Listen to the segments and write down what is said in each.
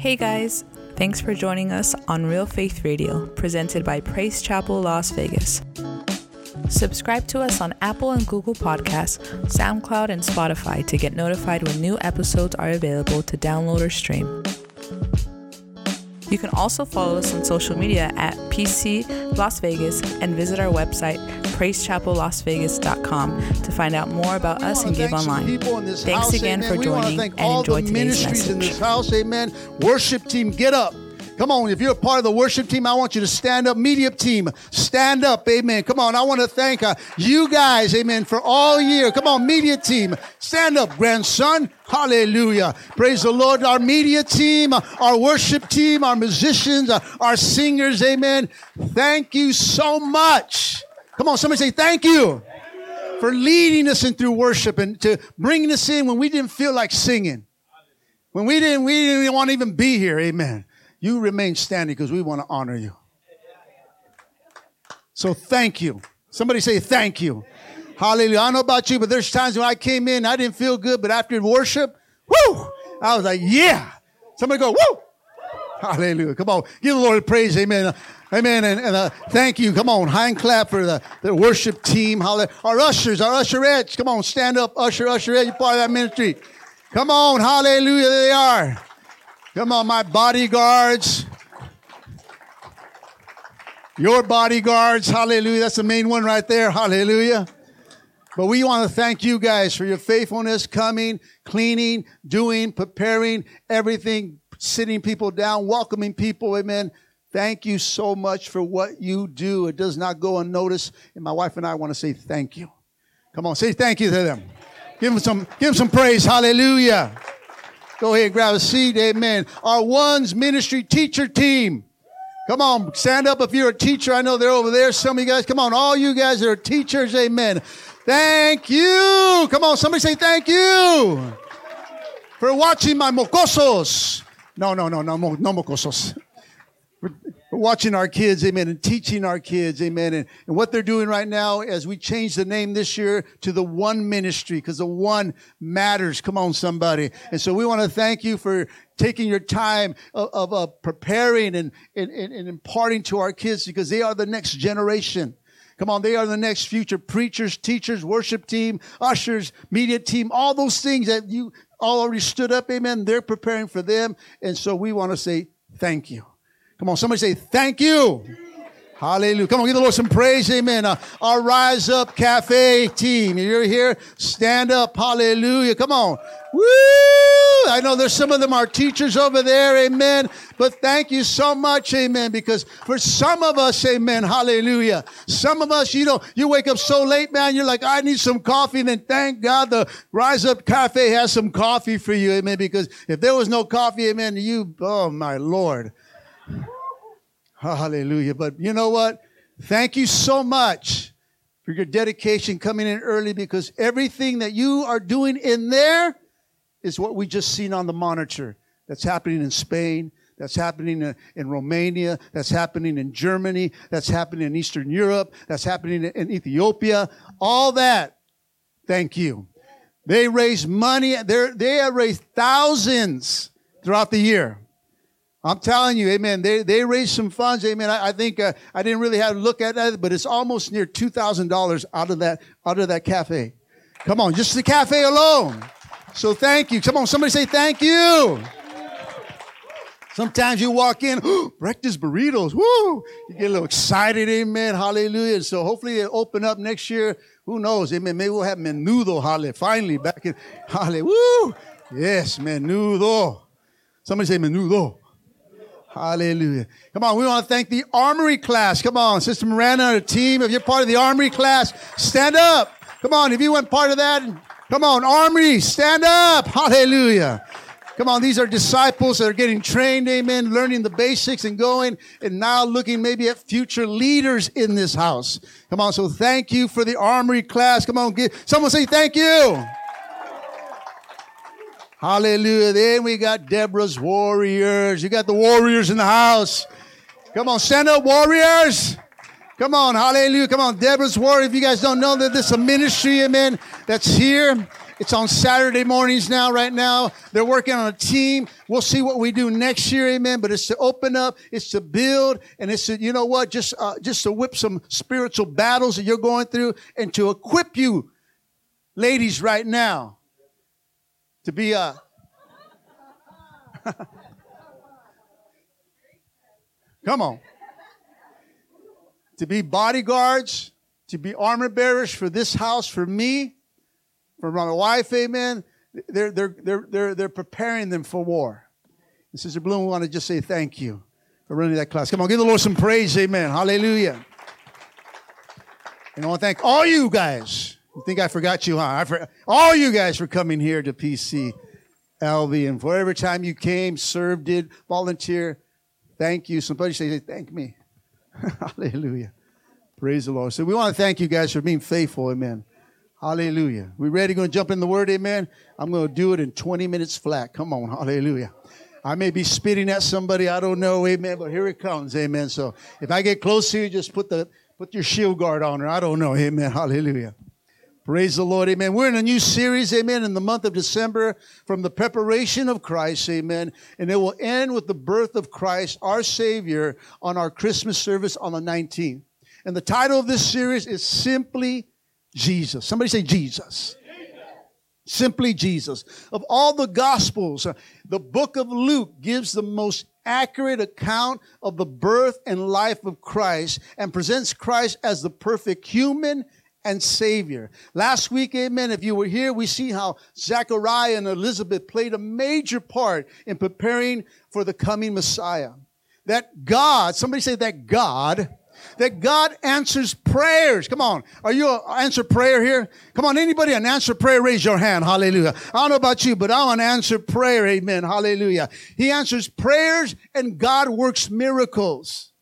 Hey guys, thanks for joining us on Real Faith Radio, presented by Praise Chapel Las Vegas. Subscribe to us on Apple and Google Podcasts, SoundCloud, and Spotify to get notified when new episodes are available to download or stream. You can also follow us on social media at PC Las Vegas and visit our website, praisechapellasvegas.com, to find out more about us and give online. Thanks house, again amen. for joining thank and all enjoy the today's ministries in message. this house, amen. Worship team, get up. Come on, if you're a part of the worship team, I want you to stand up. Media team, stand up, amen. Come on, I want to thank uh, you guys, amen, for all year. Come on, media team, stand up, grandson. Hallelujah. Praise the Lord. Our media team, our worship team, our musicians, uh, our singers, amen. Thank you so much. Come on, somebody say thank you for leading us in through worship and to bringing us in when we didn't feel like singing. When we didn't, we didn't want to even be here. Amen. You remain standing because we want to honor you. So thank you. Somebody say thank you. Hallelujah. I don't know about you, but there's times when I came in, I didn't feel good, but after worship, whoo, I was like, yeah. Somebody go, woo. Hallelujah. Come on. Give the Lord praise. Amen. Amen. And, and uh, thank you. Come on. Hand clap for the, the worship team. Hallelujah. Our ushers, our usherettes. Come on. Stand up. Usher, usherette. You're part of that ministry. Come on. Hallelujah. There they are. Come on, my bodyguards. Your bodyguards. Hallelujah. That's the main one right there. Hallelujah. But we want to thank you guys for your faithfulness, coming, cleaning, doing, preparing, everything, sitting people down, welcoming people. Amen. Thank you so much for what you do. It does not go unnoticed. And my wife and I want to say thank you. Come on, say thank you to them. Give them some, give them some praise. Hallelujah. Go ahead, and grab a seat. Amen. Our ones ministry teacher team. Come on, stand up if you're a teacher. I know they're over there. Some of you guys, come on, all you guys that are teachers, amen. Thank you. Come on, somebody say thank you for watching my mocosos. No, no, no, no, mo- no more We're we're watching our kids, amen, and teaching our kids, amen. And, and what they're doing right now as we change the name this year to the one ministry, because the one matters. Come on, somebody. And so we want to thank you for taking your time of, of, uh, preparing and, and and imparting to our kids because they are the next generation. Come on, they are the next future preachers, teachers, worship team, ushers, media team, all those things that you all already stood up, amen. They're preparing for them. And so we want to say thank you. Come on, somebody say thank you. Hallelujah. Come on, give the Lord some praise. Amen. Uh, our Rise Up Cafe team. You're here. Stand up. Hallelujah. Come on. Woo! I know there's some of them are teachers over there. Amen. But thank you so much. Amen. Because for some of us, amen. Hallelujah. Some of us, you know, you wake up so late, man. You're like, I need some coffee. And then thank God the Rise Up Cafe has some coffee for you. Amen. Because if there was no coffee, amen, you, oh my Lord. Hallelujah. But you know what? Thank you so much for your dedication coming in early because everything that you are doing in there is what we just seen on the monitor. That's happening in Spain. That's happening in- in Romania. That's happening in Germany. That's happening in Eastern Europe. That's happening in Ethiopia. All that. Thank you. They raise money. They're, they have raised thousands throughout the year. I'm telling you, amen. They, they raised some funds, amen. I, I think uh, I didn't really have to look at that, but it's almost near two thousand dollars out of that out of that cafe. Come on, just the cafe alone. So thank you. Come on, somebody say thank you. Sometimes you walk in, breakfast burritos, woo! You get a little excited, amen, hallelujah. So hopefully it open up next year. Who knows, amen. Maybe we'll have menudo, hallelujah. Finally, back in, hallelujah, woo! Yes, menudo. Somebody say menudo. Hallelujah. Come on, we want to thank the Armory class. Come on, Sister Miranda and her team. If you're part of the Armory class, stand up. Come on, if you weren't part of that, come on, Armory, stand up. Hallelujah. Come on, these are disciples that are getting trained, amen, learning the basics and going and now looking maybe at future leaders in this house. Come on, so thank you for the Armory class. Come on, give, someone say thank you. Hallelujah. Then we got Deborah's Warriors. You got the Warriors in the house. Come on, stand up, Warriors. Come on, hallelujah. Come on, Deborah's Word. If you guys don't know that this is a ministry, amen, that's here. It's on Saturday mornings now, right now. They're working on a team. We'll see what we do next year, amen. But it's to open up, it's to build, and it's to, you know what, just, uh, just to whip some spiritual battles that you're going through and to equip you, ladies, right now, to be a. Come on. To be bodyguards, to be armor bearers for this house, for me, for my wife, amen. They're, they're, they're, they're, they're preparing them for war. And Sister Bloom, we want to just say thank you for running that class. Come on, give the Lord some praise, amen. Hallelujah. And I want to thank all you guys. You think I forgot you, huh? I for, all you guys for coming here to PC LV and for every time you came, served did, volunteer. Thank you. Somebody say, thank me. Hallelujah. Praise the Lord. So we want to thank you guys for being faithful. Amen. Hallelujah. We ready? Going to jump in the word? Amen. I'm going to do it in 20 minutes flat. Come on. Hallelujah. I may be spitting at somebody. I don't know. Amen. But here it comes. Amen. So if I get close to you, just put the, put your shield guard on her. I don't know. Amen. Hallelujah. Praise the Lord. Amen. We're in a new series. Amen. In the month of December from the preparation of Christ. Amen. And it will end with the birth of Christ, our Savior, on our Christmas service on the 19th. And the title of this series is simply Jesus. Somebody say Jesus. Simply Jesus. Of all the Gospels, uh, the book of Luke gives the most accurate account of the birth and life of Christ and presents Christ as the perfect human and Savior. Last week, amen, if you were here, we see how Zechariah and Elizabeth played a major part in preparing for the coming Messiah. That God, somebody say that God that God answers prayers. Come on. Are you an answer prayer here? Come on. Anybody an answer prayer? Raise your hand. Hallelujah. I don't know about you, but I'm an answer prayer. Amen. Hallelujah. He answers prayers and God works miracles.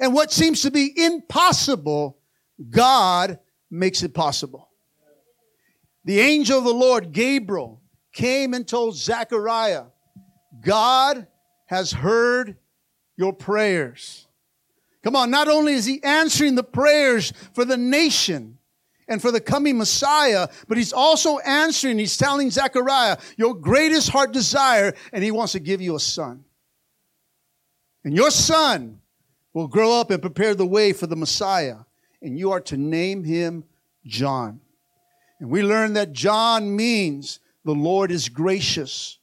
And what seems to be impossible, God makes it possible. The angel of the Lord, Gabriel, came and told Zechariah, God has heard your prayers. Come on, not only is he answering the prayers for the nation and for the coming Messiah, but he's also answering, he's telling Zechariah, your greatest heart desire, and he wants to give you a son. And your son will grow up and prepare the way for the Messiah, and you are to name him John. And we learn that John means the Lord is gracious.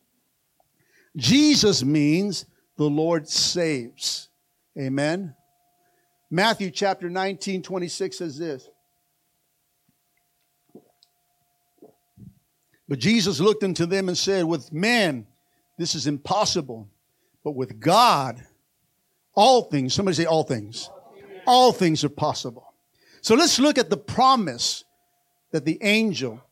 Jesus means the Lord saves. Amen. Matthew chapter 19, 26 says this. But Jesus looked unto them and said, With men, this is impossible, but with God, all things, somebody say all things, all things are possible. So let's look at the promise that the angel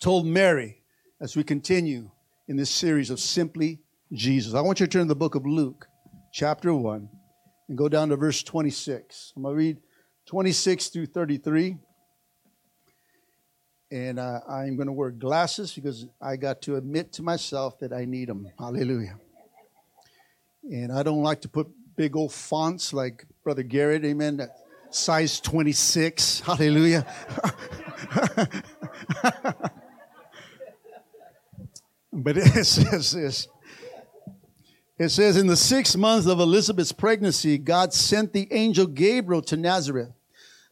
told Mary as we continue in this series of Simply Jesus. I want you to turn to the book of Luke, chapter 1 and go down to verse 26. I'm going to read 26 through 33. And uh, I'm going to wear glasses because I got to admit to myself that I need them. Hallelujah. And I don't like to put big old fonts like Brother Garrett, amen, that size 26. Hallelujah. but it says this it says, In the sixth month of Elizabeth's pregnancy, God sent the angel Gabriel to Nazareth,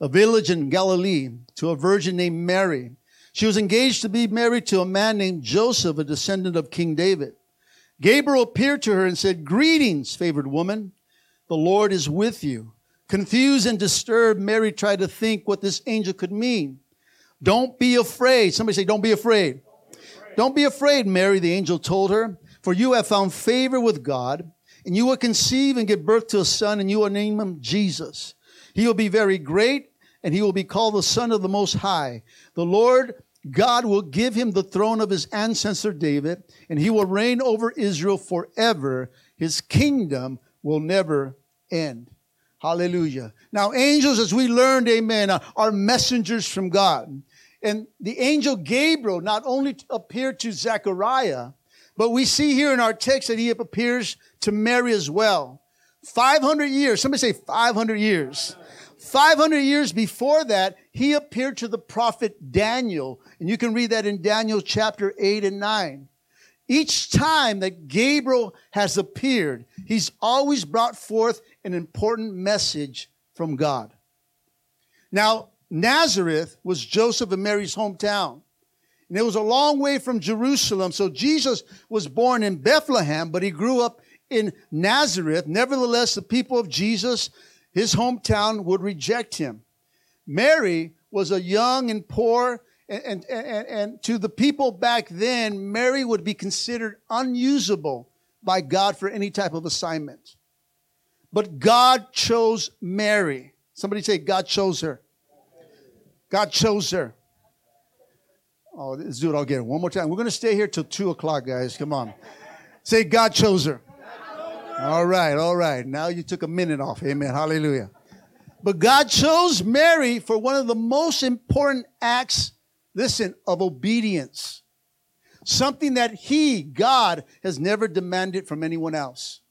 a village in Galilee, to a virgin named Mary. She was engaged to be married to a man named Joseph, a descendant of King David. Gabriel appeared to her and said, Greetings, favored woman. The Lord is with you. Confused and disturbed, Mary tried to think what this angel could mean. Don't be afraid. Somebody say, Don't be afraid. Don't be afraid, Don't be afraid Mary, the angel told her. For you have found favor with God, and you will conceive and give birth to a son, and you will name him Jesus. He will be very great, and he will be called the Son of the Most High. The Lord God will give him the throne of his ancestor David, and he will reign over Israel forever. His kingdom will never end. Hallelujah. Now, angels, as we learned, amen, uh, are messengers from God. And the angel Gabriel not only appeared to Zechariah, but we see here in our text that he appears to Mary as well. 500 years, somebody say 500 years. 500 years before that, he appeared to the prophet Daniel, and you can read that in Daniel chapter 8 and 9. Each time that Gabriel has appeared, he's always brought forth an important message from God. Now, Nazareth was Joseph and Mary's hometown. And it was a long way from Jerusalem. So Jesus was born in Bethlehem, but he grew up in Nazareth. Nevertheless, the people of Jesus, his hometown, would reject him. Mary was a young and poor, and, and, and, and to the people back then, Mary would be considered unusable by God for any type of assignment. But God chose Mary. Somebody say, God chose her. God chose her. Oh, let's do it all again. One more time. We're going to stay here till 2 o'clock, guys. Come on. Say, God chose her. All right, all right. Now you took a minute off. Amen. Hallelujah. But God chose Mary for one of the most important acts, listen, of obedience. Something that He, God, has never demanded from anyone else.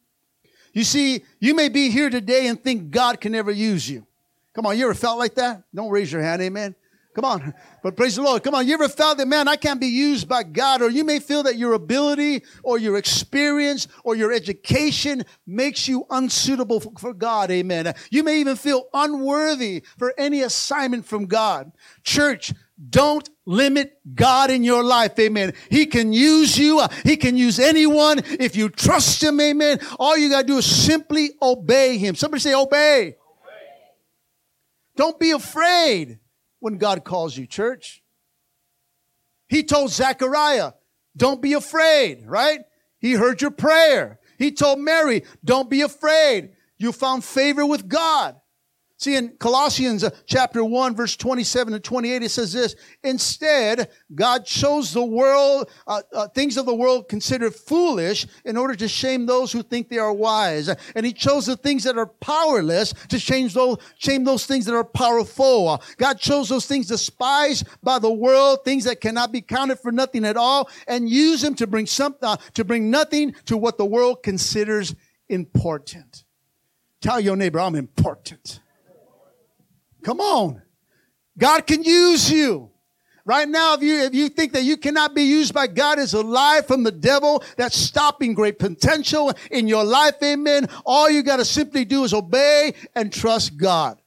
You see, you may be here today and think God can never use you. Come on, you ever felt like that? Don't raise your hand, amen. Come on. But praise the Lord. Come on. You ever felt that, man, I can't be used by God? Or you may feel that your ability or your experience or your education makes you unsuitable for, God. Amen. You may even feel unworthy for any assignment from God. Church, don't limit God in your life. Amen. He can use you. Uh, he can use anyone. If you trust Him, amen. All you got to do is simply obey Him. Somebody say, obey. obey. Don't be afraid when God calls you, church. He told Zechariah, don't be afraid, right? He heard your prayer. He told Mary, don't be afraid. You found favor with God. See, in Colossians uh, chapter 1, verse 27 to 28, it says this Instead, God chose the world, uh, uh, things of the world considered foolish in order to shame those who think they are wise. And He chose the things that are powerless to those, shame those things that are powerful. God chose those things despised by the world, things that cannot be counted for nothing at all, and use them to bring something, uh, to bring nothing to what the world considers important. Tell your neighbor, I'm important. Come on. God can use you. Right now, if you, if you think that you cannot be used by God is a lie from the devil that's stopping great potential in your life, amen, all you got to simply do is obey and trust God.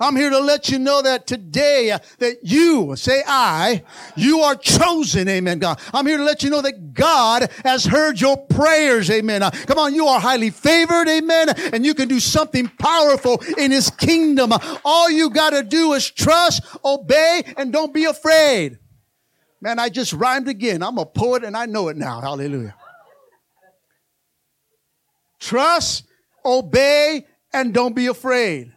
I'm here to let you know that today uh, that you, say I, you are chosen, amen, God. I'm here to let you know that God has heard your prayers, amen. Uh, come on, you are highly favored, amen, and you can do something powerful in his kingdom. All you gotta do is trust, obey, and don't be afraid. Man, I just rhymed again. I'm a poet and I know it now. Hallelujah. Trust, obey, and don't be afraid.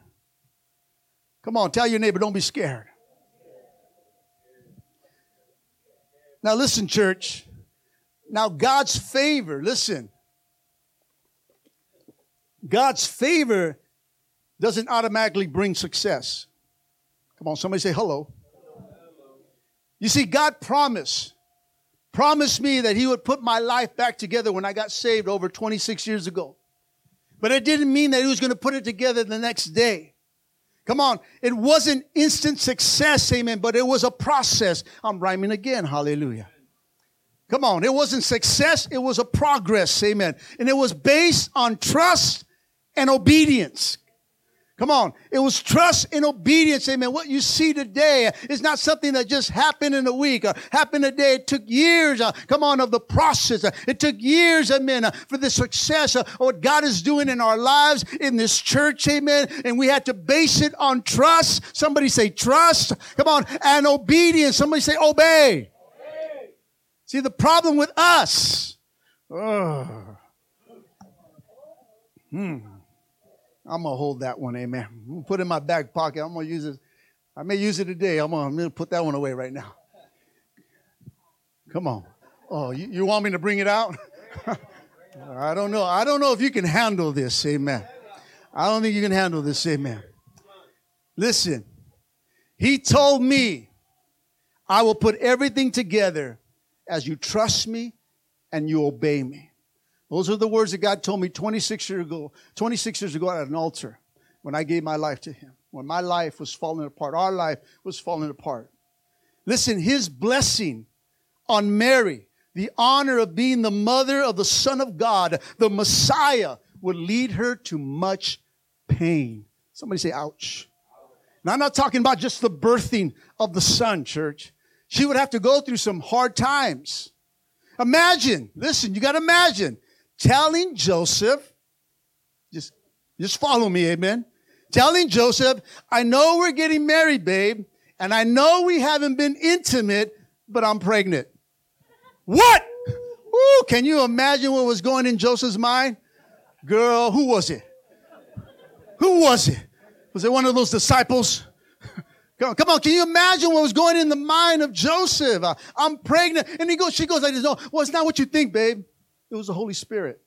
Come on, tell your neighbor, don't be scared. Now, listen, church. Now, God's favor, listen. God's favor doesn't automatically bring success. Come on, somebody say hello. You see, God promised, promised me that He would put my life back together when I got saved over 26 years ago. But it didn't mean that He was going to put it together the next day. Come on. It wasn't instant success, amen, but it was a process. I'm rhyming again, hallelujah. Come on. It wasn't success, it was a progress, amen. And it was based on trust and obedience. Come on. It was trust and obedience. Amen. What you see today is not something that just happened in a week or happened a day. It took years, uh, come on, of the process. Uh, it took years, amen, uh, for the success of what God is doing in our lives in this church. Amen. And we had to base it on trust. Somebody say trust. Come on. And obedience. Somebody say obey. obey. See, the problem with us. Hmm. I'm gonna hold that one, amen. I'm gonna put it in my back pocket. I'm gonna use it. I may use it today. I'm gonna, I'm gonna put that one away right now. Come on. Oh, you, you want me to bring it out? I don't know. I don't know if you can handle this, amen. I don't think you can handle this, amen. Listen, he told me, I will put everything together as you trust me and you obey me. Those are the words that God told me 26 years ago, 26 years ago at an altar. when I gave my life to him, when my life was falling apart, our life was falling apart. Listen, his blessing on Mary, the honor of being the mother of the Son of God, the Messiah, would lead her to much pain. Somebody say, ouch. Now, I'm not talking about just the birthing of the Son, church. She would have to go through some hard times. Imagine, listen, you got to imagine telling Joseph, just, just follow me, amen. Telling Joseph, I know we're getting married, babe, and I know we haven't been intimate, but I'm pregnant. What? Can you imagine what was going in Joseph's mind? Girl, who was it? Who was it? Was it one of those disciples? Come on, can you imagine what was going in the mind of Joseph? I'm pregnant. And he goes, she goes like this, no, well, it's not what you think, babe. It was the Holy Spirit.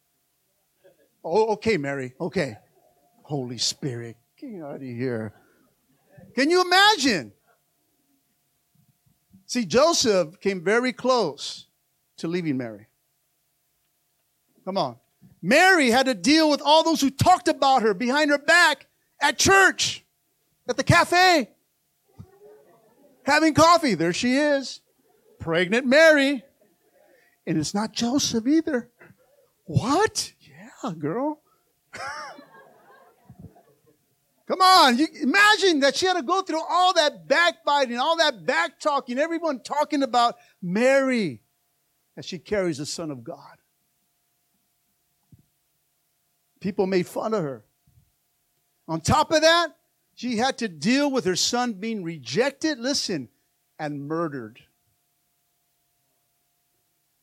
Oh, okay, Mary. Okay. Holy Spirit. Get out of here. Can you imagine? See, Joseph came very close to leaving Mary. Come on. Mary had to deal with all those who talked about her behind her back at church, at the cafe, having coffee. There she is, pregnant Mary. And it's not Joseph either. What? Yeah, girl. Come on, you imagine that she had to go through all that backbiting, all that back talking, everyone talking about Mary as she carries the Son of God. People made fun of her. On top of that, she had to deal with her son being rejected, listen, and murdered.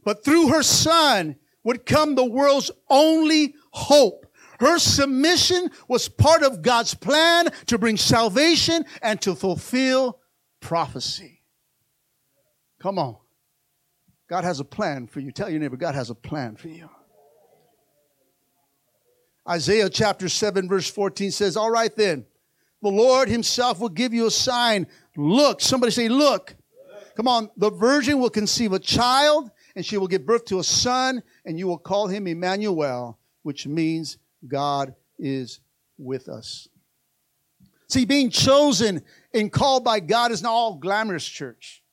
But through her son would come the world's only hope. Her submission was part of God's plan to bring salvation and to fulfill prophecy. Come on. God has a plan for you. Tell your neighbor, God has a plan for you. Isaiah chapter 7, verse 14 says, All right then, the Lord himself will give you a sign. Look, somebody say, Look. Come on, the virgin will conceive a child, and she will give birth to a son, and you will call him Emmanuel, which means God is with us. See, being chosen and called by God is not all glamorous, church.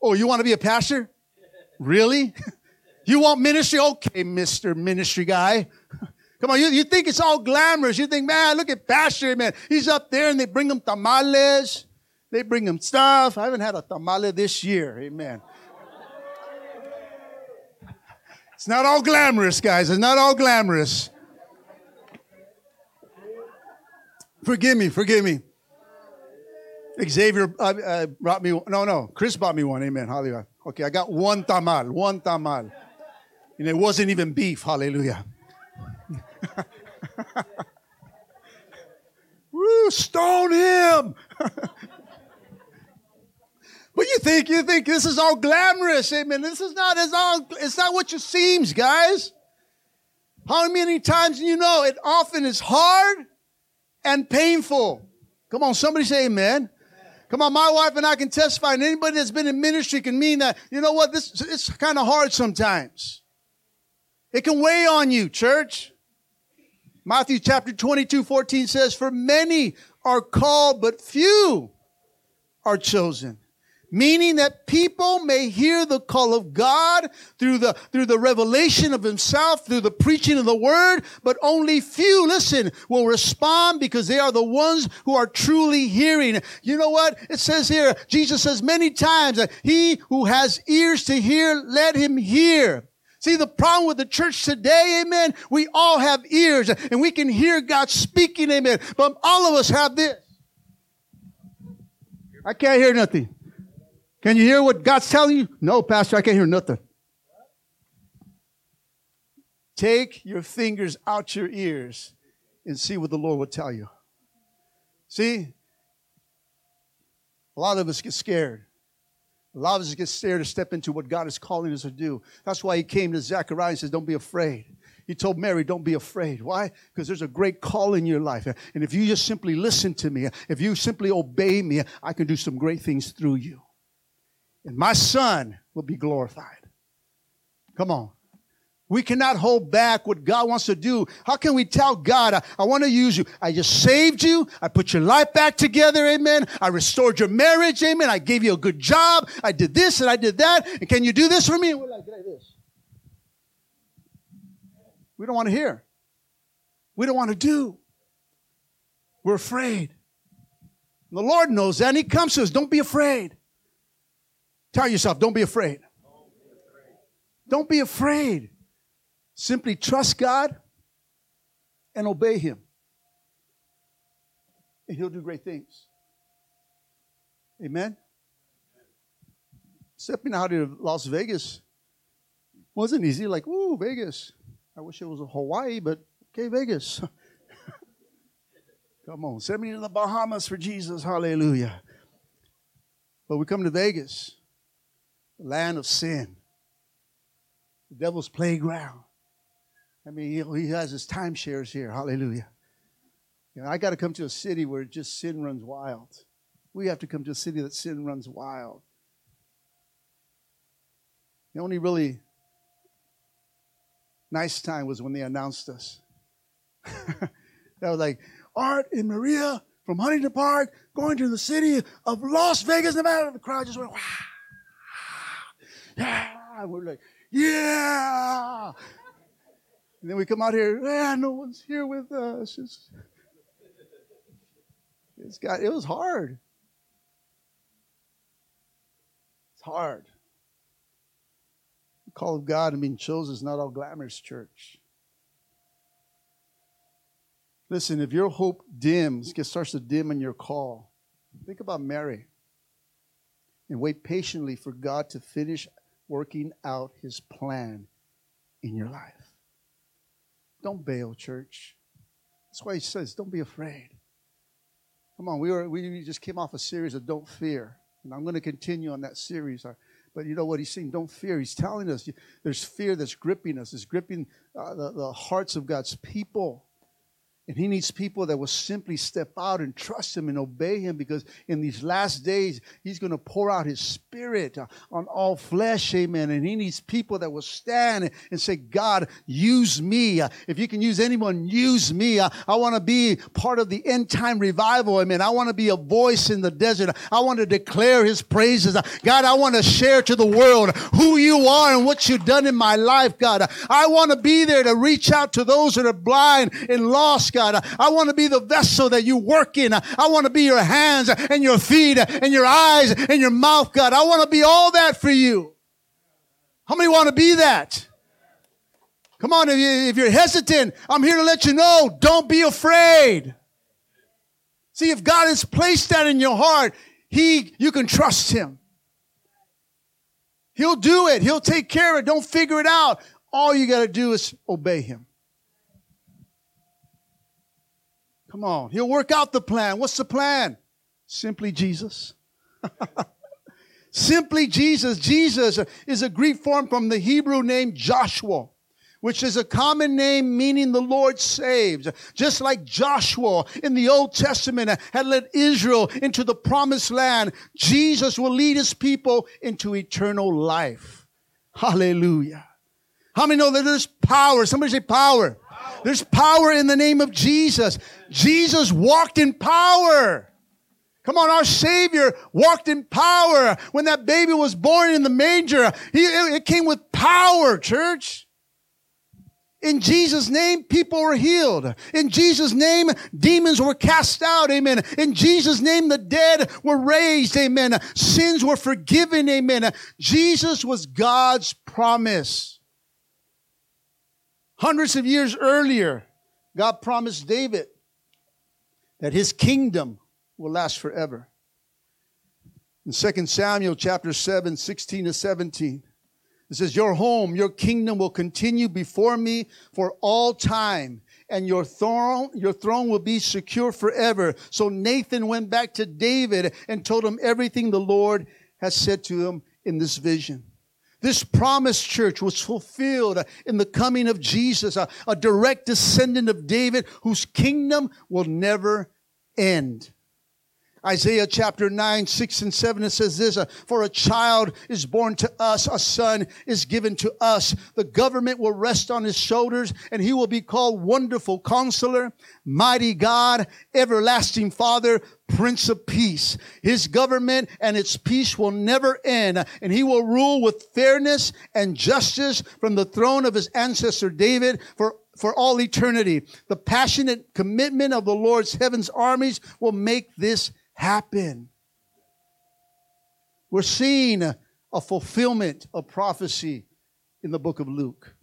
Oh, you want to be a pastor? Really? You want ministry? Okay, Mr. Ministry guy. Come on, you, you think it's all glamorous. You think, man, look at Pastor, man. He's up there and they bring him tamales. They bring him stuff. I haven't had a tamale this year. Amen. It's not all glamorous, guys. It's not all glamorous. Forgive me, forgive me. Xavier uh, uh, brought me, no, no, Chris brought me one. Amen. Hallelujah. Okay, I got one tamal, one tamal. And it wasn't even beef. Hallelujah. Woo, stone him. but you think you think this is all glamorous, amen. This is not as all it's not what it seems, guys. How many times you know it often is hard and painful. Come on, somebody say amen. Come on, my wife and I can testify, and anybody that's been in ministry can mean that, you know what, this it's kind of hard sometimes. It can weigh on you, church. Matthew chapter 22, 14 says, For many are called, but few are chosen. Meaning that people may hear the call of God through the, through the revelation of himself, through the preaching of the word, but only few, listen, will respond because they are the ones who are truly hearing. You know what? It says here, Jesus says many times that he who has ears to hear, let him hear. See, the problem with the church today, amen, we all have ears and we can hear God speaking, amen, but all of us have this. I can't hear nothing. Can you hear what God's telling you? No, Pastor, I can't hear nothing. Take your fingers out your ears and see what the Lord will tell you. See, a lot of us get scared. A lot of us get scared to step into what God is calling us to do. That's why he came to Zechariah and says, Don't be afraid. He told Mary, Don't be afraid. Why? Because there's a great call in your life. And if you just simply listen to me, if you simply obey me, I can do some great things through you. And my son will be glorified. Come on. We cannot hold back what God wants to do. How can we tell God, I, I, want to use you. I just saved you. I put your life back together. Amen. I restored your marriage. Amen. I gave you a good job. I did this and I did that. And can you do this for me? We're like, like this. We don't want to hear. We don't want to do. We're afraid. And the Lord knows that. And He comes to us. Don't be afraid. Tell yourself, don't be afraid. Don't be afraid. Simply trust God and obey Him. And He'll do great things. Amen? Stepping out of Las Vegas wasn't easy. Like, ooh, Vegas. I wish it was Hawaii, but okay, Vegas. Come on, send me to the Bahamas for Jesus. Hallelujah. But we come to Vegas, land of sin, the devil's playground. I mean, he, he has his timeshares here. Hallelujah. You know, I got to come to a city where just sin runs wild. We have to come to a city that sin runs wild. The only really nice time was when they announced us. that was like, Art and Maria from Huntington Park going to the city of Las Vegas, Nevada. The crowd just went, wow. Yeah. And we're like, yeah. And then we come out here, yeah, no one's here with us. It's, it's got, it was hard. It's hard. The call of God and being chosen is not all glamorous, church. Listen, if your hope dims, it starts to dim in your call, think about Mary and wait patiently for God to finish working out his plan in your life. Don't bail, church. That's why he says, don't be afraid. Come on, we were we just came off a series of Don't Fear. And I'm going to continue on that series. But you know what he's saying? Don't fear. He's telling us there's fear that's gripping us, it's gripping uh, the, the hearts of God's people. And he needs people that will simply step out and trust him and obey him because in these last days, he's going to pour out his spirit on all flesh. Amen. And he needs people that will stand and say, God, use me. If you can use anyone, use me. I, want to be part of the end time revival. Amen. I want to be a voice in the desert. I want to declare his praises. God, I want to share to the world who you are and what you've done in my life, God. I want to be there to reach out to those that are blind and lost, God. I want to be the vessel that you work in. I want to be your hands and your feet and your eyes and your mouth, God. I want to be all that for you. How many want to be that? Come on, if, you, if you're hesitant, I'm here to let you know, don't be afraid. See, if God has placed that in your heart, He, you can trust Him. He'll do it. He'll take care of it. Don't figure it out. All you got to do is obey Him. Come on. He'll work out the plan. What's the plan? Simply Jesus. Simply Jesus. Jesus is a Greek form from the Hebrew name Joshua, which is a common name meaning the Lord saves. Just like Joshua in the Old Testament had led Israel into the promised land, Jesus will lead his people into eternal life. Hallelujah. How many know that there's power? Somebody say power. There's power in the name of Jesus. Jesus walked in power. Come on, our Savior walked in power. When that baby was born in the manger, he, it came with power, church. In Jesus' name, people were healed. In Jesus' name, demons were cast out. Amen. In Jesus' name, the dead were raised. Amen. Sins were forgiven. Amen. Jesus was God's promise. Hundreds of years earlier, God promised David that his kingdom will last forever. In 2 Samuel chapter 7, 16 to 17, it says, Your home, your kingdom will continue before me for all time, and your throne, your throne will be secure forever. So Nathan went back to David and told him everything the Lord has said to him in this vision. This promised church was fulfilled in the coming of Jesus, a, a, direct descendant of David whose kingdom will never end. Isaiah chapter 9, 6 and 7, it says this, uh, for a child is born to us, a son is given to us. The government will rest on his shoulders and he will be called wonderful counselor, mighty God, everlasting father, prince of peace. His government and its peace will never end and he will rule with fairness and justice from the throne of his ancestor David for for all eternity. The passionate commitment of the Lord's heaven's armies will make this happen. We're seeing a, a fulfillment of prophecy in the book of Luke.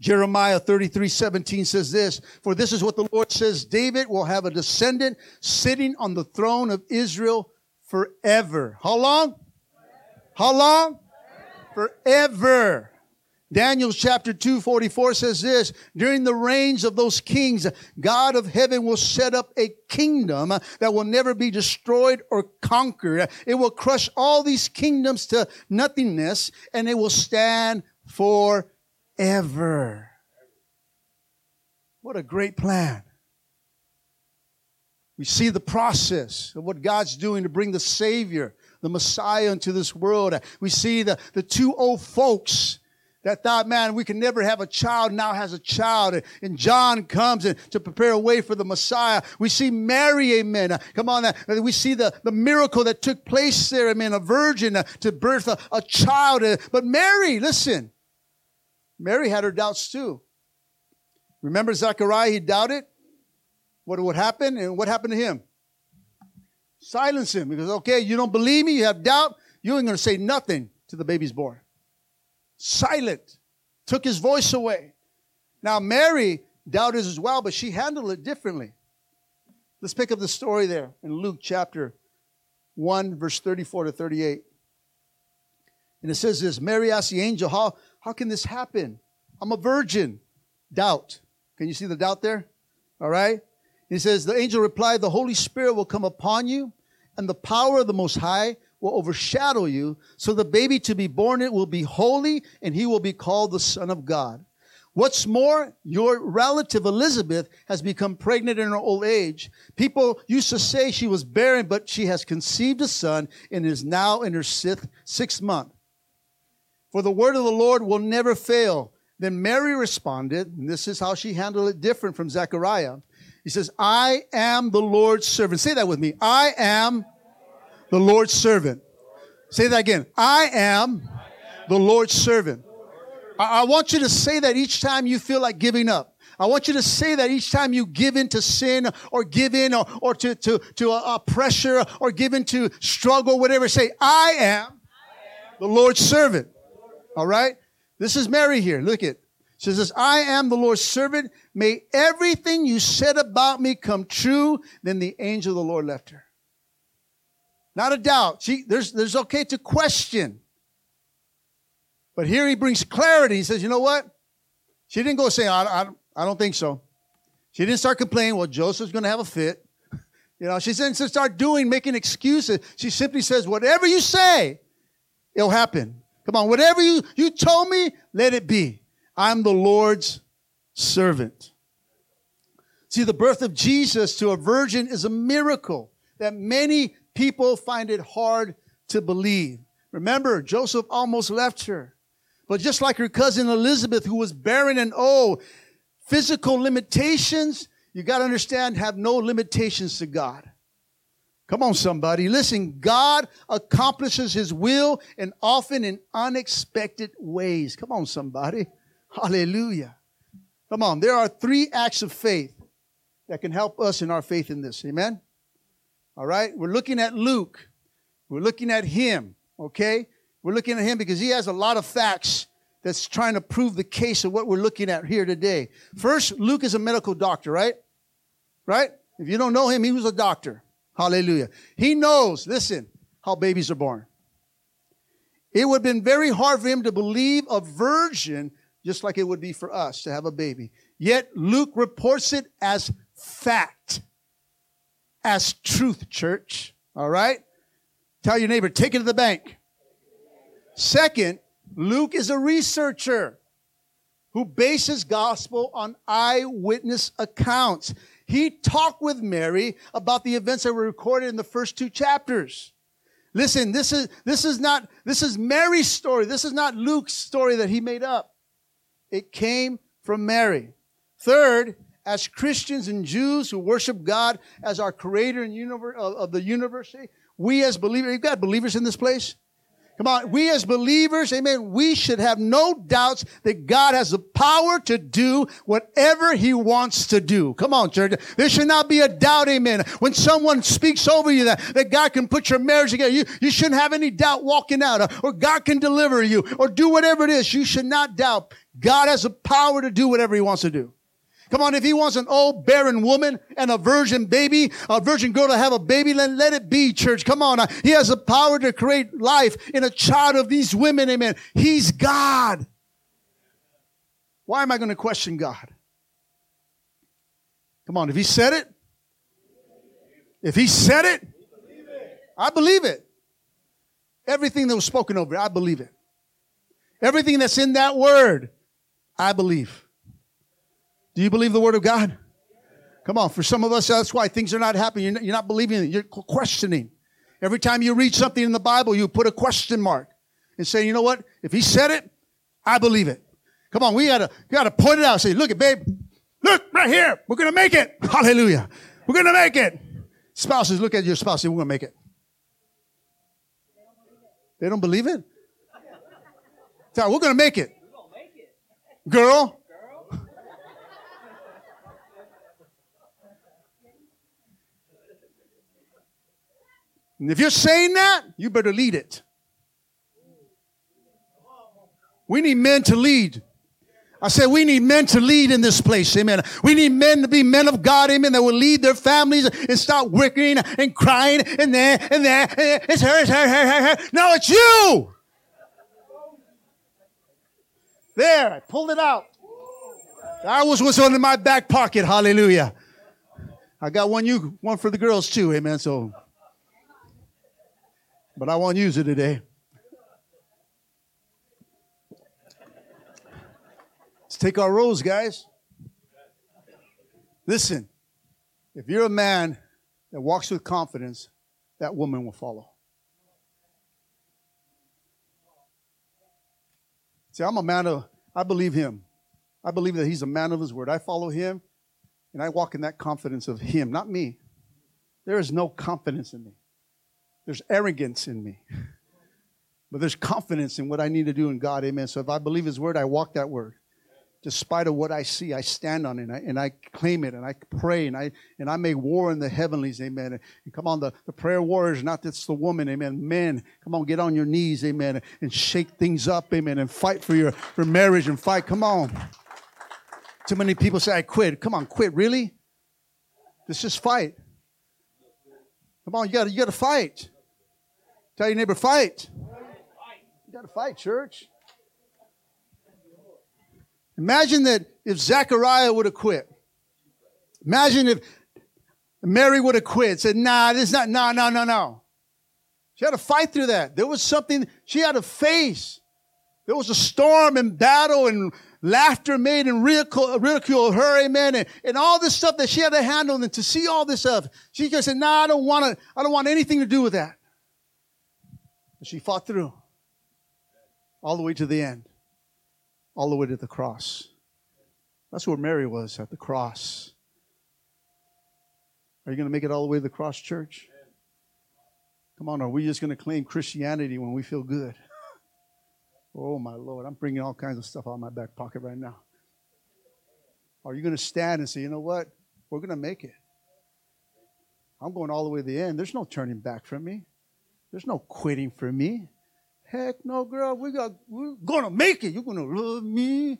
Jeremiah 33 17 says this, For this is what the Lord says David will have a descendant sitting on the throne of Israel forever. How long? How long? Forever. Daniel chapter 2, 44 says this, during the reigns of those kings, God of heaven will set up a kingdom that will never be destroyed or conquered. It will crush all these kingdoms to nothingness and it will stand forever. What a great plan. We see the process of what God's doing to bring the Savior, the Messiah into this world. We see the, the two old folks that thought, man, we can never have a child, now has a child. And John comes and to prepare a way for the Messiah. We see Mary, amen. Uh, come on, uh, uh, we see the, the miracle that took place there, amen, a virgin uh, to birth a, a child. But Mary, listen, Mary had her doubts too. Remember Zechariah, he doubted what would happen, and what happened to him? Silence him because, okay, you don't believe me, you have doubt, you ain't going to say nothing to the baby's born silent, took his voice away. Now, Mary doubted as well, but she handled it differently. Let's pick up the story there in Luke chapter 1, verse 34 to 38. And it says this Mary asked the angel, How, how can this happen? I'm a virgin. Doubt. Can you see the doubt there? All right. He says, The angel replied, The Holy Spirit will come upon you, and the power of the Most High will overshadow you. So the baby to be born it will be holy and he will be called the Son of God. What's more, your relative Elizabeth has become pregnant in her old age. People used to say she was barren, but she has conceived a son and is now in her sixth, sixth month. For the word of the Lord will never fail. Then Mary responded, and this is how she handled it different from Zechariah. He says, I am the Lord's servant. Say that with me. I am the Lord's servant. Say that again. I am the Lord's servant. I, I want you to say that each time you feel like giving up. I want you to say that each time you give in to sin or give in or, or to, to, to a, a pressure or give in to struggle, whatever, say, I am the Lord's servant. All right? This is Mary here. Look at. She says, I am the Lord's servant. May everything you said about me come true. Then the angel of the Lord left her. Not a doubt. She, there's, there's okay to question. But here he brings clarity. He says, you know what? She didn't go say, I, I, I don't think so. She didn't start complaining, well, Joseph's going to have a fit. You know, she didn't start doing, making excuses. She simply says, whatever you say, it'll happen. Come on, whatever you, you told me, let it be. I'm the Lord's servant. See, the birth of Jesus to a virgin is a miracle that many people find it hard to believe. Remember, Joseph almost left her. But just like her cousin Elizabeth, who was barren and old, physical limitations, you got to understand, have no limitations to God. Come on, somebody. Listen, God accomplishes his will and often in unexpected ways. Come on, somebody. Hallelujah. Come on. There are three acts of faith that can help us in our faith in this. Amen. All right? We're looking at Luke. We're looking at him, okay? We're looking at him because he has a lot of facts that's trying to prove the case of what we're looking at here today. First, Luke is a medical doctor, right? Right? If you don't know him, he was a doctor. Hallelujah. He knows, listen, how babies are born. It would have been very hard for him to believe a virgin just like it would be for us to have a baby. Yet Luke reports it as fact as truth, church. All right? Tell your neighbor, take it to the bank. Second, Luke is a researcher who bases gospel on eyewitness accounts. He talked with Mary about the events that were recorded in the first two chapters. Listen, this is, this is not, this is Mary's story. This is not Luke's story that he made up. It came from Mary. Third, as Christians and Jews who worship God as our creator and universe, of the universe, eh, we as believers, you've got believers in this place? Come on, we as believers, amen, we should have no doubts that God has the power to do whatever He wants to do. Come on, church. There should not be a doubt, amen. When someone speaks over you that, that God can put your marriage together, you, you shouldn't have any doubt walking out, or, or God can deliver you, or do whatever it is. You should not doubt. God has the power to do whatever He wants to do. Come on, if he wants an old barren woman and a virgin baby, a virgin girl to have a baby, then let it be, church. Come on. Uh, he has the power to create life in a child of these women. Amen. He's God. Why am I going to question God? Come on, if he said it, if he said it, I believe it. Everything that was spoken over, I believe it. Everything that's in that word, I believe. Do you believe the word of God? Come on, for some of us, that's why things are not happening. You're not, believing it. You're questioning. Every time you read something in the Bible, you put a question mark and say, you know what? If he said it, I believe it. Come on, we gotta, gotta point it out. Say, look at babe. Look right here. We're gonna make it. Hallelujah. We're gonna make it. Spouses, look at your spouse. Say, we're gonna make it. They don't believe it. Tell, her, we're gonna make it. Girl, And if you're saying that, you better lead it. We need men to lead. I said we need men to lead in this place, amen. We need men to be men of God, amen, that will lead their families and stop wickering and crying and there and there. It's her, it's her, her, her, her. No, it's you. There, I pulled it out. That was what's on in my back pocket. Hallelujah. I got one you, one for the girls too, amen. So but I won't use it today. Let's take our roles, guys. Listen, if you're a man that walks with confidence, that woman will follow. See, I'm a man of, I believe him. I believe that he's a man of his word. I follow him and I walk in that confidence of him, not me. There is no confidence in me. There's arrogance in me. But there's confidence in what I need to do in God. Amen. So if I believe His word, I walk that word. Despite of what I see, I stand on it and I, and I claim it and I pray and I and I make war in the heavenlies. Amen. And, and come on, the, the prayer warriors, not just the woman. Amen. Men, come on, get on your knees. Amen. And shake things up. Amen. And fight for your for marriage and fight. Come on. Too many people say, I quit. Come on, quit. Really? Let's just fight. Come on, you gotta you gotta fight. Tell your neighbor, fight. You got to fight, church. Imagine that if Zechariah would have quit. Imagine if Mary would have quit, said, nah, this is not, no, no, no, no. She had to fight through that. There was something she had to face. There was a storm and battle and laughter made and ridicule, ridicule her, amen, and, and all this stuff that she had to handle and to see all this stuff. She just said, nah, I don't want to, I don't want anything to do with that. But she fought through all the way to the end, all the way to the cross. That's where Mary was at the cross. Are you going to make it all the way to the cross, church? Come on, are we just going to claim Christianity when we feel good? Oh, my Lord, I'm bringing all kinds of stuff out of my back pocket right now. Are you going to stand and say, you know what? We're going to make it. I'm going all the way to the end. There's no turning back from me. There's no quitting for me. Heck no, girl. We got we're gonna make it. You're gonna love me.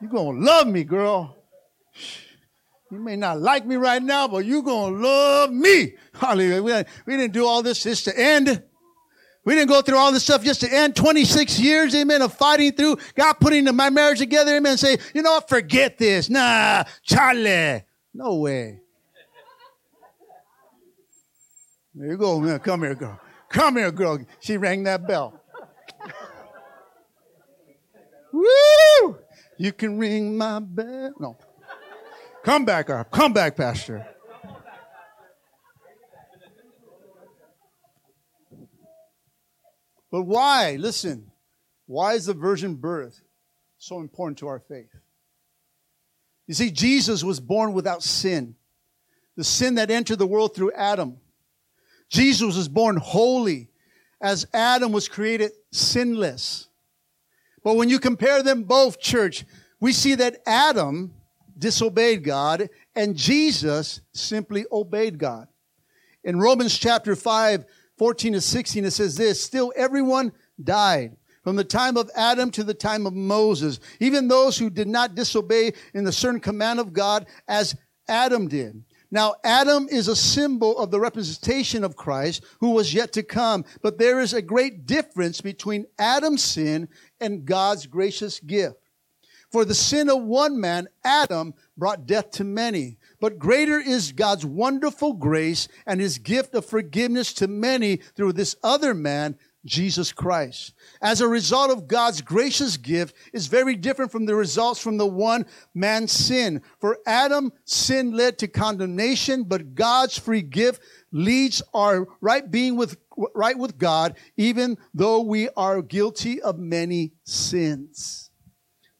You're gonna love me, girl. You may not like me right now, but you're gonna love me. Hallelujah. We, didn't do all this just to end. We didn't go through all this stuff just to end 26 years, amen, of fighting through, God putting my marriage together, amen, say, you know what, forget this. Nah, Charlie. No way. There you go. Man. Come here, girl. Come here, girl. She rang that bell. Woo! You can ring my bell. No. Come back, come back, Pastor. But why? Listen, why is the virgin birth so important to our faith? You see, Jesus was born without sin, the sin that entered the world through Adam. Jesus was born holy, as Adam was created sinless. But when you compare them both, church, we see that Adam disobeyed God and Jesus simply obeyed God. In Romans chapter 5, 14 to 16, it says this Still, everyone died from the time of Adam to the time of Moses, even those who did not disobey in the certain command of God as Adam did. Now, Adam is a symbol of the representation of Christ who was yet to come, but there is a great difference between Adam's sin and God's gracious gift. For the sin of one man, Adam, brought death to many. But greater is God's wonderful grace and his gift of forgiveness to many through this other man, Jesus Christ. As a result of God's gracious gift is very different from the results from the one man's sin. For Adam, sin led to condemnation, but God's free gift leads our right being with, right with God, even though we are guilty of many sins.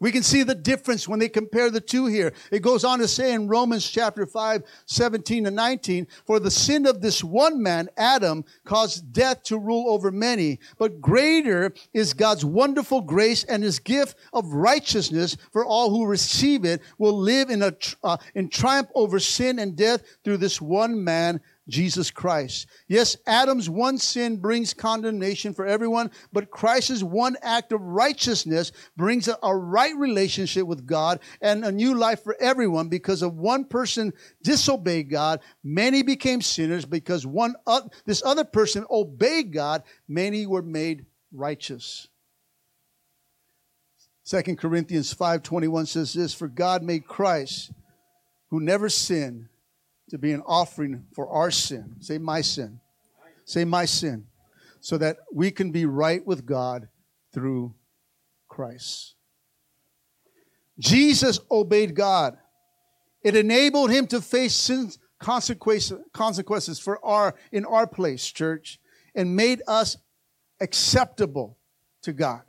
We can see the difference when they compare the two here. It goes on to say in Romans chapter 5, 17 and 19, for the sin of this one man, Adam, caused death to rule over many, but greater is God's wonderful grace and his gift of righteousness for all who receive it will live in a, uh, in triumph over sin and death through this one man, Jesus Christ. Yes, Adam's one sin brings condemnation for everyone, but Christ's one act of righteousness brings a, right relationship with God and a new life for everyone because of one person disobeyed God, many became sinners because one uh, this other person obeyed God, many were made righteous. 2 Corinthians 5:21 says this, for God made Christ who never sinned to be an offering for our sin. Say, my sin. Say, my sin. So that we can be right with God through Christ. Jesus obeyed God. It enabled him to face sin's consequences for our in our place, church, and made us acceptable to God.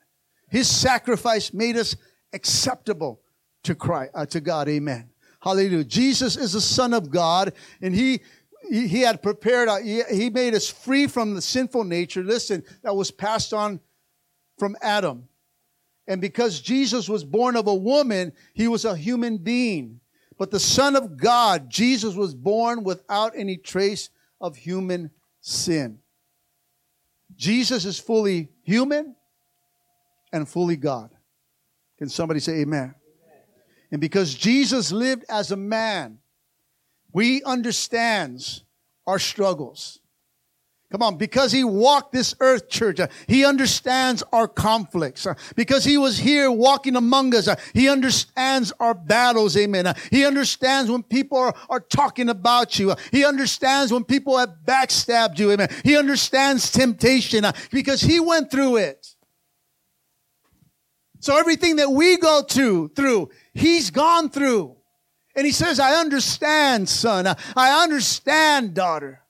His sacrifice made us acceptable to Christ, uh, to God. Amen. Hallelujah. Jesus is the Son of God, and He he had prepared, uh, he made us free from the sinful nature, listen, that was passed on from Adam. And because Jesus was born of a woman, he was a human being. But the Son of God, Jesus, was born without any trace of human sin. Jesus is fully human and fully God. Can somebody say amen? And because Jesus lived as a man, we understands our struggles. Come on, because he walked this earth, church, uh, he understands our conflicts. Uh, because he was here walking among us, uh, he understands our battles, amen. Uh, he understands when people are, are talking about you. Uh, he understands when people have backstabbed you, amen. He understands temptation uh, because he went through it. So everything that we go through, through, he's gone through. And he says, I understand, son. I understand, daughter.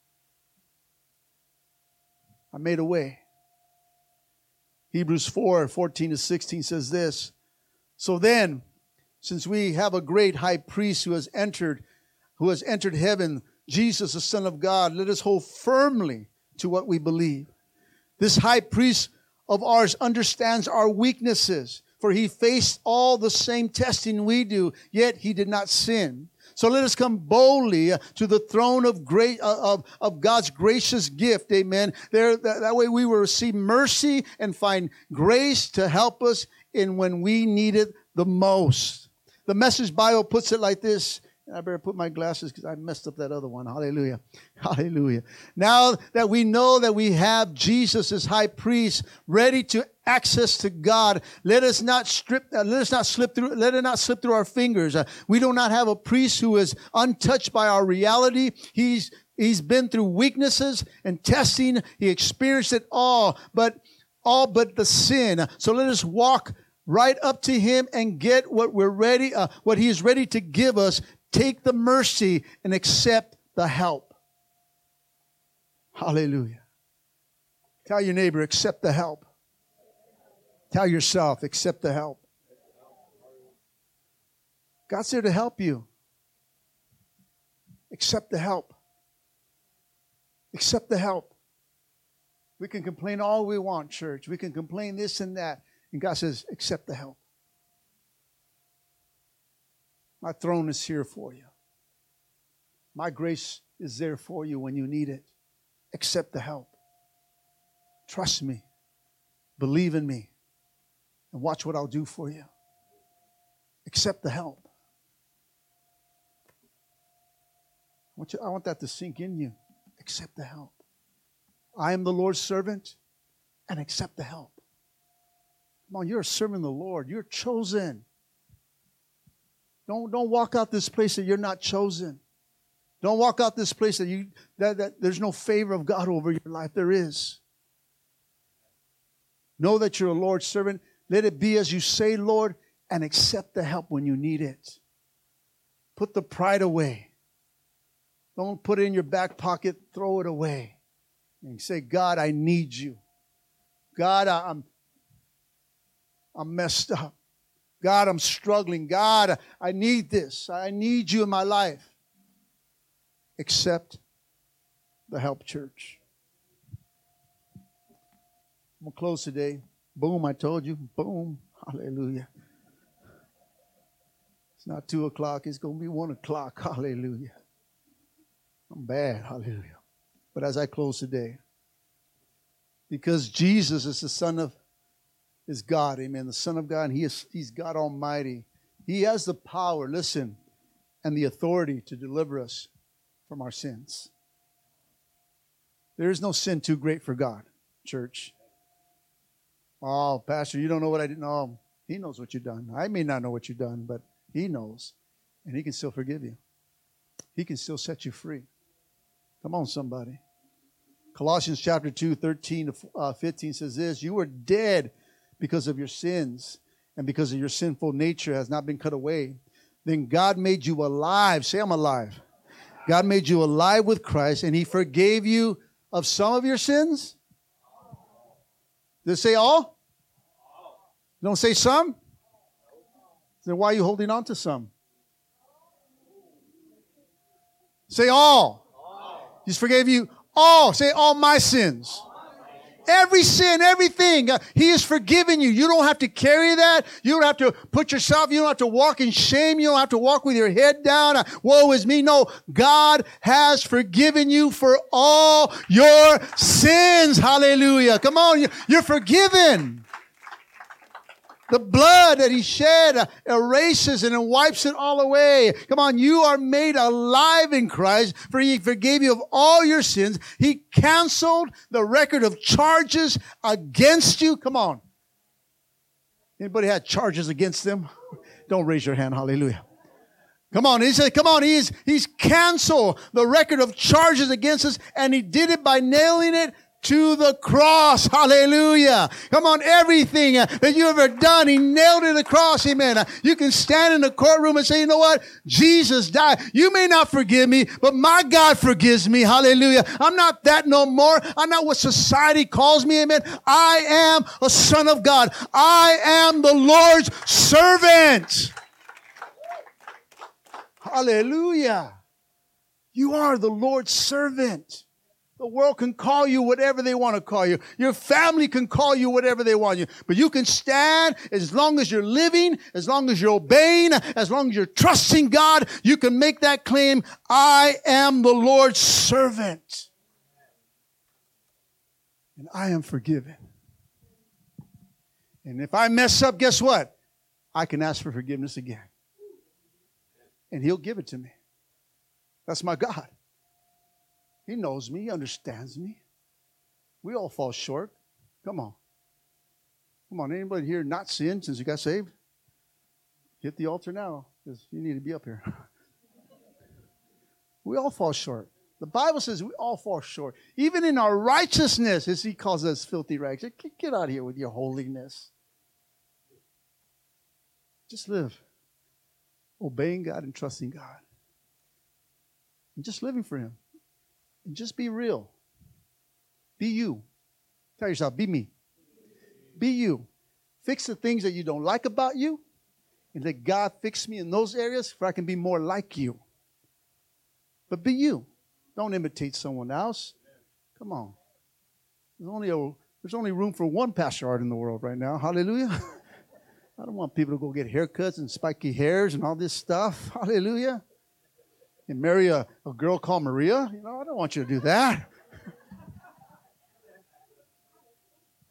I made a way. Hebrews 4 14 to 16 says this. So then, since we have a great high priest who has entered, who has entered heaven, Jesus, the Son of God, let us hold firmly to what we believe. This high priest of ours understands our weaknesses, for he faced all the same testing we do, yet he did not sin. So let us come boldly to the throne of great uh, of, of God's gracious gift. Amen. There that, that way we will receive mercy and find grace to help us in when we need it the most. The message Bible puts it like this I better put my glasses because I messed up that other one. Hallelujah. Hallelujah. Now that we know that we have Jesus as high priest ready to access to God, let us not strip, uh, let us not slip through, let it not slip through our fingers. Uh, we do not have a priest who is untouched by our reality. He's, he's been through weaknesses and testing. He experienced it all, but all but the sin. So let us walk right up to him and get what we're ready, uh, what he is ready to give us take the mercy and accept the help. Hallelujah. Tell your neighbor, accept the help. Tell yourself, accept the help. God's there to help you. Accept the help. Accept the help. We can complain all we want, church. We can complain this and that. And God says, accept the help. My throne is here for you. My grace is there for you when you need it. Accept the help. Trust me. Believe in me. And watch what I'll do for you. Accept the help. I want, you, I want that to sink in you. Accept the help. I am the Lord's servant and accept the help. Come on, you're serving the Lord. You're chosen. Don't, don't walk out this place that you're not chosen. Don't walk out this place that you that, that there's no favor of God over your life. There is. Know that you're a Lord's servant. Let it be as you say, Lord, and accept the help when you need it. Put the pride away. Don't put it in your back pocket, throw it away. And say, God, I need you. God, I'm, I'm messed up. God, I'm struggling. God, I need this. I need you in my life. Accept the help, church. I'm going to close today. Boom, I told you. Boom. Hallelujah. It's not two o'clock, it's going to be one o'clock. Hallelujah. I'm bad. Hallelujah. But as I close today, because Jesus is the Son of is God, amen. The Son of God, He is He's God Almighty. He has the power, listen, and the authority to deliver us from our sins. There is no sin too great for God, church. Oh, Pastor, you don't know what I did. No, He knows what you've done. I may not know what you've done, but He knows. And He can still forgive you. He can still set you free. Come on, somebody. Colossians chapter 2, 13 to uh, 15 says this You were dead because of your sins and because of your sinful nature has not been cut away. Then God made you alive. Say, I'm alive. God made you alive with Christ and He forgave you of some of your sins. Does it say all? Don't say some? Then why are you holding on to some? Say all. He's forgave you all. Say all my sins. Every sin, everything. Uh, he has forgiven you. You don't have to carry that. You don't have to put yourself, you don't have to walk in shame. You don't have to walk with your head down. Uh, woe is me. No, God has forgiven you for all your sins. Hallelujah. Come on. You're forgiven. The blood that he shed erases and wipes it all away. Come on, you are made alive in Christ, for he forgave you of all your sins. He canceled the record of charges against you. Come on. Anybody had charges against them? Don't raise your hand. Hallelujah. Come on, he said, come on, he's, he's canceled the record of charges against us, and he did it by nailing it to the cross. Hallelujah. Come on, everything uh, that you ever done, he nailed it to the cross. Amen. Uh, you can stand in the courtroom and say, you know what? Jesus died. You may not forgive me, but my God forgives me. Hallelujah. I'm not that no more. I'm not what society calls me. Amen. I am a son of God. I am the Lord's servant. Hallelujah. You are the Lord's servant. The world can call you whatever they want to call you. Your family can call you whatever they want you. But you can stand as long as you're living, as long as you're obeying, as long as you're trusting God, you can make that claim, I am the Lord's servant. And I am forgiven. And if I mess up, guess what? I can ask for forgiveness again. And he'll give it to me. That's my God. He knows me, he understands me. We all fall short. Come on. Come on, anybody here not sinned since you got saved? Hit the altar now, because you need to be up here. we all fall short. The Bible says we all fall short. Even in our righteousness, as he calls us filthy rags. Get out of here with your holiness. Just live obeying God and trusting God. and just living for Him. Just be real. Be you. Tell yourself, be me. Be you. Fix the things that you don't like about you, and let God fix me in those areas where I can be more like you. But be you. Don't imitate someone else. Come on. There's only a, there's only room for one Pastor Art in the world right now. Hallelujah. I don't want people to go get haircuts and spiky hairs and all this stuff. Hallelujah. And marry a, a girl called Maria. You know, I don't want you to do that.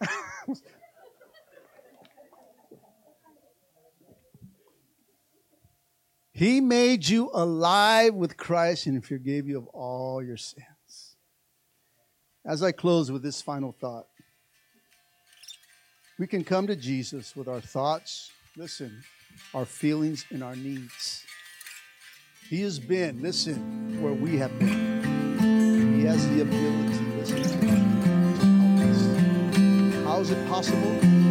he made you alive with Christ and forgave you of all your sins. As I close with this final thought, we can come to Jesus with our thoughts, listen, our feelings, and our needs. He has been, listen, where we have been. He has the ability, listen, to help us. How is it possible?